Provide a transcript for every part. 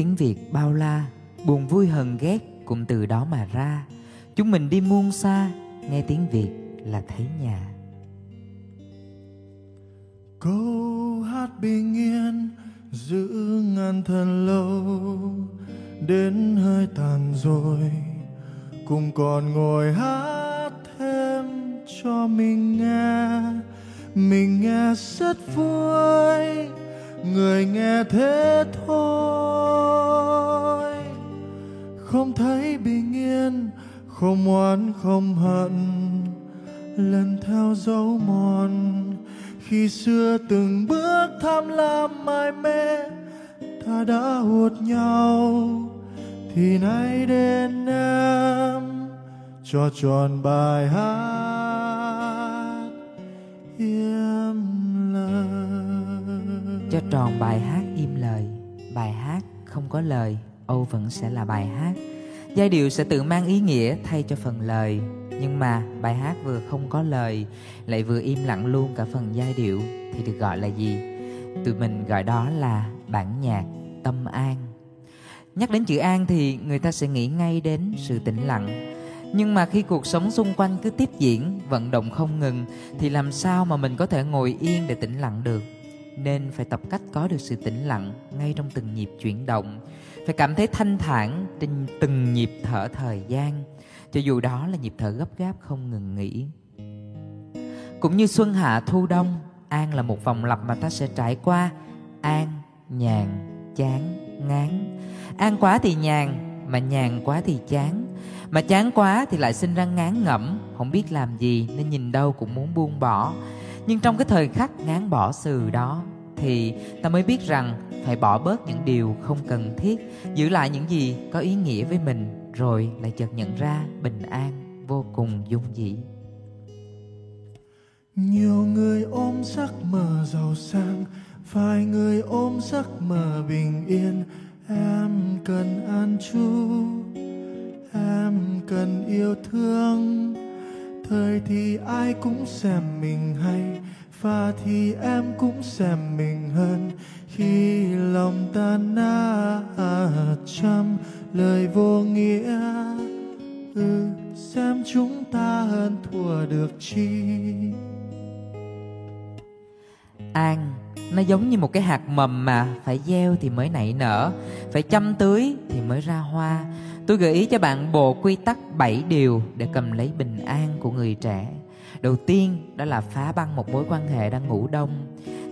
tiếng Việt bao la, Buồn vui hờn ghét cũng từ đó mà ra. Chúng mình đi muôn xa, Nghe tiếng Việt là thấy nhà. Câu hát bình yên giữ ngàn thần lâu, đến hơi tàn rồi, cùng còn ngồi hát thêm cho mình nghe. Mình nghe rất vui, người nghe thế thôi. Không oán, không hận, lần theo dấu mòn. Khi xưa từng bước tham lam mải mê, ta đã hụt nhau. Thì nay đến em, cho tròn bài hát im lời Cho tròn bài hát im lời, Bài hát không có lời, Âu vẫn sẽ là bài hát. Giai điệu sẽ tự mang ý nghĩa thay cho phần lời. Nhưng mà bài hát vừa không có lời, Lại vừa im lặng luôn cả phần giai điệu Thì được gọi là gì? Tụi mình gọi đó là bản nhạc tâm an. Nhắc đến chữ an thì người ta sẽ nghĩ ngay đến sự tĩnh lặng. Nhưng mà khi cuộc sống xung quanh cứ tiếp diễn, vận động không ngừng, thì làm sao mà mình có thể ngồi yên để tĩnh lặng được? Nên phải tập cách có được sự tĩnh lặng ngay trong từng nhịp chuyển động phải cảm thấy thanh thản trên từng nhịp thở thời gian. Cho dù đó là nhịp thở gấp gáp không ngừng nghỉ. Cũng như xuân hạ, thu đông, an là một vòng lặp mà ta sẽ trải qua. An, nhàn, chán, ngán. An quá thì nhàn, mà nhàn quá thì chán. Mà chán quá thì lại sinh ra ngán ngẩm. Không biết làm gì, nên nhìn đâu cũng muốn buông bỏ. Nhưng trong cái thời khắc ngán bỏ sự đó, thì ta mới biết rằng phải bỏ bớt những điều không cần thiết, giữ lại những gì có ý nghĩa với mình, rồi lại chợt nhận ra bình an vô cùng dung dị. Nhiều người ôm giấc mơ giàu sang, vài người ôm giấc mơ bình yên. Em cần an chú em cần yêu thương. Thời thì ai cũng xem mình hay, và thì em cũng xem mình hơn khi lòng ta nát trăm, lời vô nghĩa ừ xem chúng ta hơn thua được chi. An, nó giống như một cái hạt mầm mà, phải gieo thì mới nảy nở, phải chăm tưới thì mới ra hoa. Tôi gợi ý cho bạn bộ quy tắc 7 điều để cầm lấy bình an của người trẻ đầu tiên, đó là phá băng một mối quan hệ đang ngủ đông.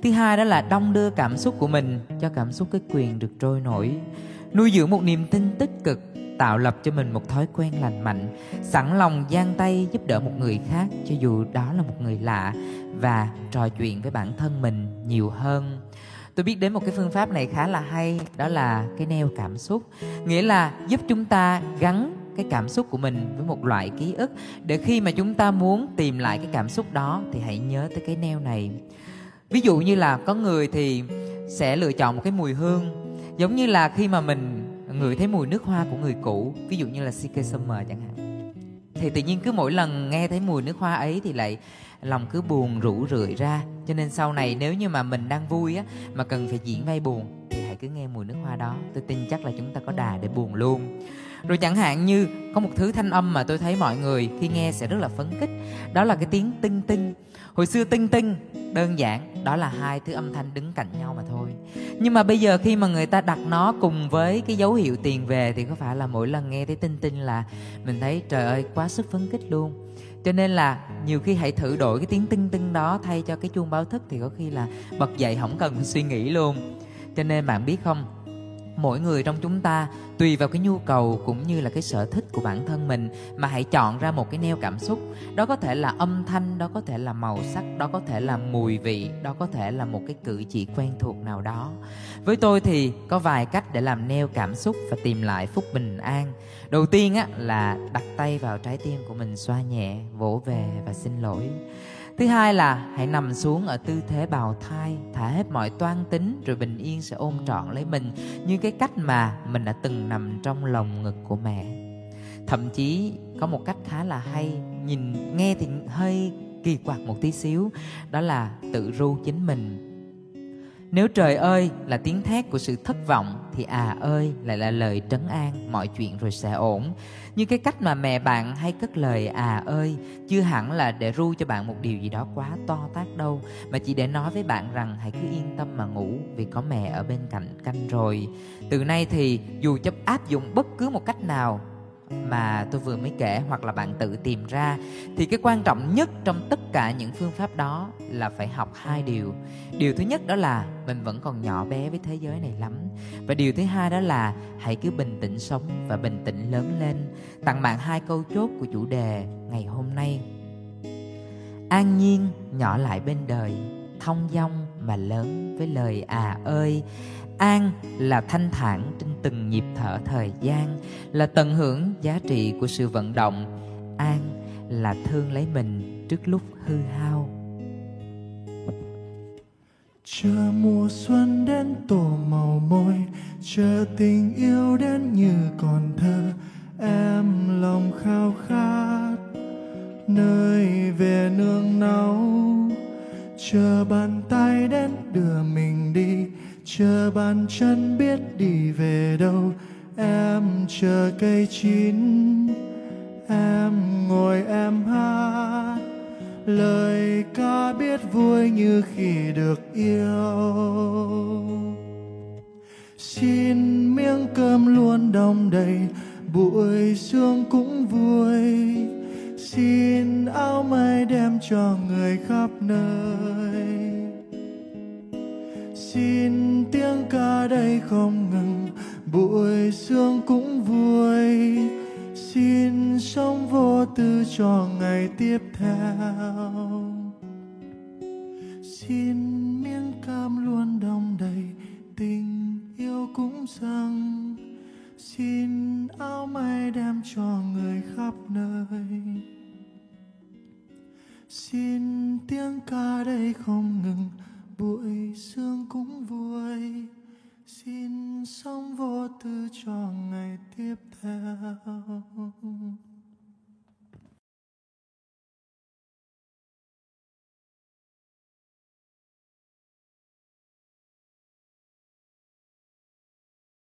Thứ hai, đó là đong đưa cảm xúc của mình cho cảm xúc cái quyền được trôi nổi. Nuôi dưỡng một niềm tin tích cực, tạo lập cho mình một thói quen lành mạnh, sẵn lòng giang tay giúp đỡ một người khác, cho dù đó là một người lạ, và trò chuyện với bản thân mình nhiều hơn. Tôi biết đến một cái phương pháp này khá là hay, đó là cái neo cảm xúc. Nghĩa là giúp chúng ta gắn cái cảm xúc của mình với một loại ký ức. Để khi mà chúng ta muốn tìm lại cái cảm xúc đó thì hãy nhớ tới cái neo này. Ví dụ như là có người thì sẽ lựa chọn một cái mùi hương, giống như là khi mà mình ngửi thấy mùi nước hoa của người cũ, ví dụ như là CK Summer chẳng hạn. Thì tự nhiên cứ mỗi lần nghe thấy mùi nước hoa ấy thì lại lòng cứ buồn rủ rượi ra. Cho nên sau này nếu như mà mình đang vui á, mà cần phải diễn vai buồn cứ nghe mùi nước hoa đó, tôi tin chắc là chúng ta có đà để buồn luôn. Rồi chẳng hạn như, có một thứ thanh âm mà tôi thấy mọi người khi nghe sẽ rất là phấn khích, đó là cái tiếng tinh tinh. Hồi xưa tinh tinh, đơn giản, đó là hai thứ âm thanh đứng cạnh nhau mà thôi. Nhưng mà bây giờ khi mà người ta đặt nó cùng với cái dấu hiệu tiền về thì có phải là mỗi lần nghe thấy tinh tinh là mình thấy trời ơi, quá sức phấn khích luôn. Cho nên là nhiều khi hãy thử đổi cái tiếng tinh tinh đó thay cho cái chuông báo thức thì có khi là bật dậy không cần suy nghĩ luôn cho nên bạn biết không? Mỗi người trong chúng ta, tùy vào cái nhu cầu cũng như là cái sở thích của bản thân mình, mà hãy chọn ra một cái neo cảm xúc. Đó có thể là âm thanh, đó có thể là màu sắc, đó có thể là mùi vị, đó có thể là một cái cử chỉ quen thuộc nào đó. Với tôi thì có vài cách để làm neo cảm xúc và tìm lại phúc bình an. Đầu tiên á, là đặt tay vào trái tim của mình, xoa nhẹ, vỗ về và xin lỗi thứ hai là hãy nằm xuống ở tư thế bào thai, thả hết mọi toan tính rồi bình yên sẽ ôm trọn lấy mình như cái cách mà mình đã từng nằm trong lòng ngực của mẹ. Thậm chí có một cách khá là hay, nhìn nghe thì hơi kỳ quặc một tí xíu, đó là tự ru chính mình nếu trời ơi là tiếng thét của sự thất vọng, thì à ơi, lại là lời trấn an, mọi chuyện rồi sẽ ổn. Như cái cách mà mẹ bạn hay cất lời à ơi, chưa hẳn là để ru cho bạn một điều gì đó quá to tát đâu, mà chỉ để nói với bạn rằng hãy cứ yên tâm mà ngủ, vì có mẹ ở bên cạnh canh rồi. Từ nay thì dù chấp áp dụng bất cứ một cách nào mà tôi vừa mới kể hoặc là bạn tự tìm ra, thì cái quan trọng nhất trong tất cả những phương pháp đó là phải học hai điều. Điều thứ nhất đó là mình vẫn còn nhỏ bé với thế giới này lắm. Và điều thứ hai đó là hãy cứ bình tĩnh sống và bình tĩnh lớn lên. Tặng bạn hai câu chốt của chủ đề ngày hôm nay. An nhiên, nhỏ lại bên đời, thông dong mà lớn với lời à ơi an là thanh thản trên từng nhịp thở thời gian, là tận hưởng giá trị của sự vận động. An là thương lấy mình trước lúc hư hao. Chờ mùa xuân đến tổ màu môi, chờ tình yêu đến như còn thơ, em lòng khao khát, nơi về nương náu. Chờ bàn bàn chân biết đi về đâu. Em chờ cây chín, em ngồi em hát. Lời ca biết vui như khi được yêu. Xin miếng cơm luôn đong đầy, buổi sương cũng vui. Xin áo mây đem cho người khắp nơi. Xin tiếng ca đây không ngừng buổi sương cũng vui. Xin sống vô tư cho ngày tiếp theo. Xin miếng cam luôn đong đầy tình yêu cũng rằng, xin áo may đem cho người khắp nơi. Xin tiếng ca đây không ngừng buổi sương cũng vui. Xin sống vô tư cho ngày tiếp theo.